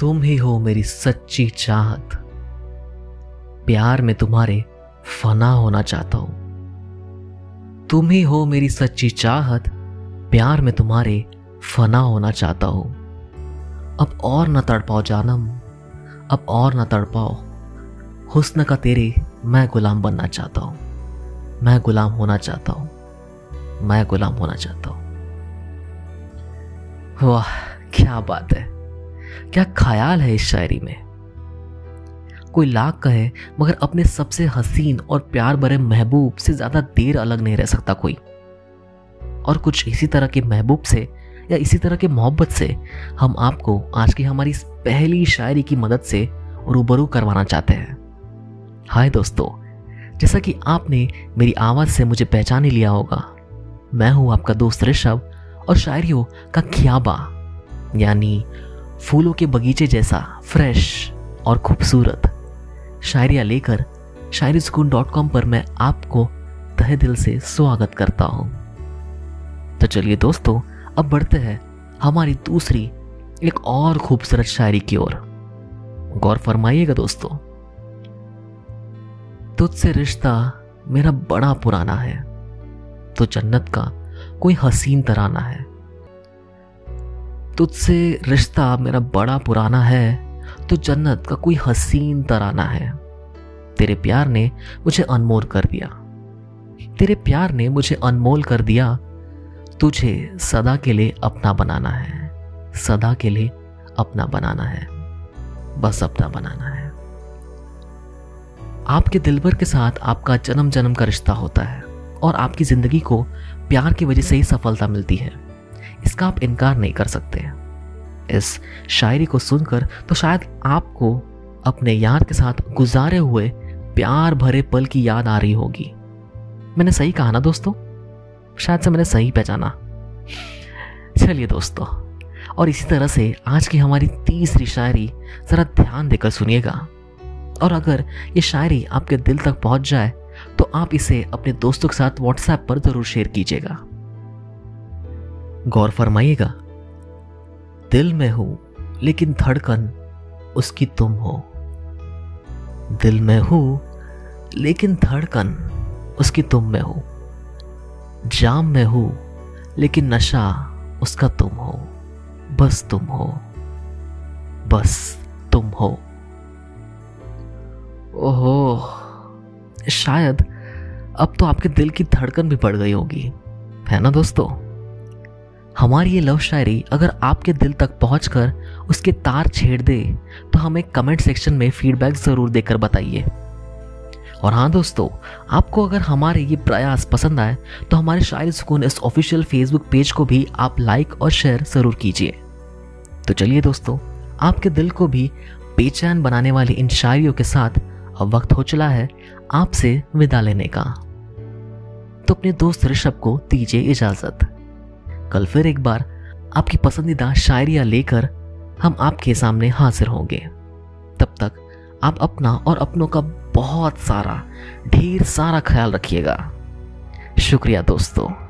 तुम ही हो मेरी सच्ची चाहत। प्यार में तुम्हारे फना होना चाहता हूँ। तुम ही हो मेरी सच्ची चाहत, प्यार में तुम्हारे फना होना चाहता हूँ। अब और न तड़पाओ जानम, अब और न तड़पाओ। हुस्न का तेरे मैं गुलाम बनना चाहता हूँ। मैं गुलाम होना चाहता हूँ। मैं गुलाम होना चाहता हूँ। वाह, क्या बात है। क्या ख्याल है इस शायरी में? कोई लाख कहे, मगर अपने सबसे हसीन और प्यार भरे महबूब से ज़्यादा देर अलग नहीं रह सकता कोई। और कुछ इसी तरह के महबूब से, या इसी तरह के मोहब्बत से, हम आपको आज की हमारी पहली शायरी की मदद से रूबरू करवाना चाहते हैं। हाय दोस्तों, जैसा कि आपने मेरी आवाज़ से मुझे पहचान ही लिया होगा, मैं हूँ आपका दोस्त ऋषभ और शायरियों का ख्याबा, यानी फूलों के बगीचे जैसा फ्रेश और खूबसूरत। शायरिया लेकर शायरी सुकून डॉट कॉम पर मैं आपको तहे दिल से स्वागत करता हूँ। तो चलिए दोस्तों, अब बढ़ते हैं हमारी दूसरी, एक और खूबसूरत शायरी की ओर। गौर फरमाइएगा दोस्तों, तुझसे रिश्ता मेरा बड़ा पुराना है तो जन्नत का कोई हसीन तराना है। तुझसे रिश्ता मेरा बड़ा पुराना है तो जन्नत का कोई हसीन तराना है। तेरे प्यार ने मुझे अनमोल कर दिया। तेरे प्यार ने मुझे अनमोल कर दिया। तुझे सदा के लिए अपना बनाना है। सदा के लिए अपना बनाना है। बस अपना बनाना है। आपके दिलबर के साथ आपका जन्म जन्म का रिश्ता होता है और आपकी ज़िंदगी को प्यार की वजह से ही सफलता मिलती है। इसका आप इनकार नहीं कर सकते। इस शायरी को सुनकर तो शायद आपको अपने यार के साथ गुजारे हुए प्यार भरे पल की याद आ रही होगी। मैंने सही कहा ना दोस्तों? शायद से मैंने सही पहचाना। चलिए दोस्तों, और इसी तरह से आज की हमारी तीसरी शायरी जरा ध्यान देकर सुनिएगा। और अगर ये शायरी आपके दिल तक पहुँच जाए तो आप इसे अपने दोस्तों के साथ व्हाट्सएप पर ज़रूर शेयर कीजिएगा। गौर फरमाइएगा दिल में हूँ, लेकिन धड़कन उसकी तुम हो। दिल में हूँ, लेकिन धड़कन उसकी तुम में हो। जाम में हूँ, लेकिन नशा उसका तुम हो। बस तुम हो। बस तुम हो। ओहो, शायद अब तो आपके दिल की धड़कन भी बढ़ गई होगी। है ना दोस्तों? हमारी ये लव शायरी अगर आपके दिल तक पहुंचकर उसके तार छेड़ दे तो हमें कमेंट सेक्शन में फीडबैक ज़रूर देकर बताइए। और हाँ दोस्तों, आपको अगर हमारे ये प्रयास पसंद आए तो हमारे शायरी सुकून इस ऑफिशियल फेसबुक पेज को भी आप लाइक और शेयर ज़रूर कीजिए। तो चलिए दोस्तों, आपके दिल को भी बेचैन बनाने वाली इन शायरियों के साथ अब वक्त हो चला है आपसे विदा लेने का। तो अपने दोस्त ऋषभ को दीजिए इजाज़त। कल फिर एक बार आपकी पसंदीदा शायरिया लेकर हम आपके सामने हाजिर होंगे। तब तक आप अपना और अपनों का बहुत सारा, ढेर सारा ख्याल रखिएगा। शुक्रिया दोस्तों।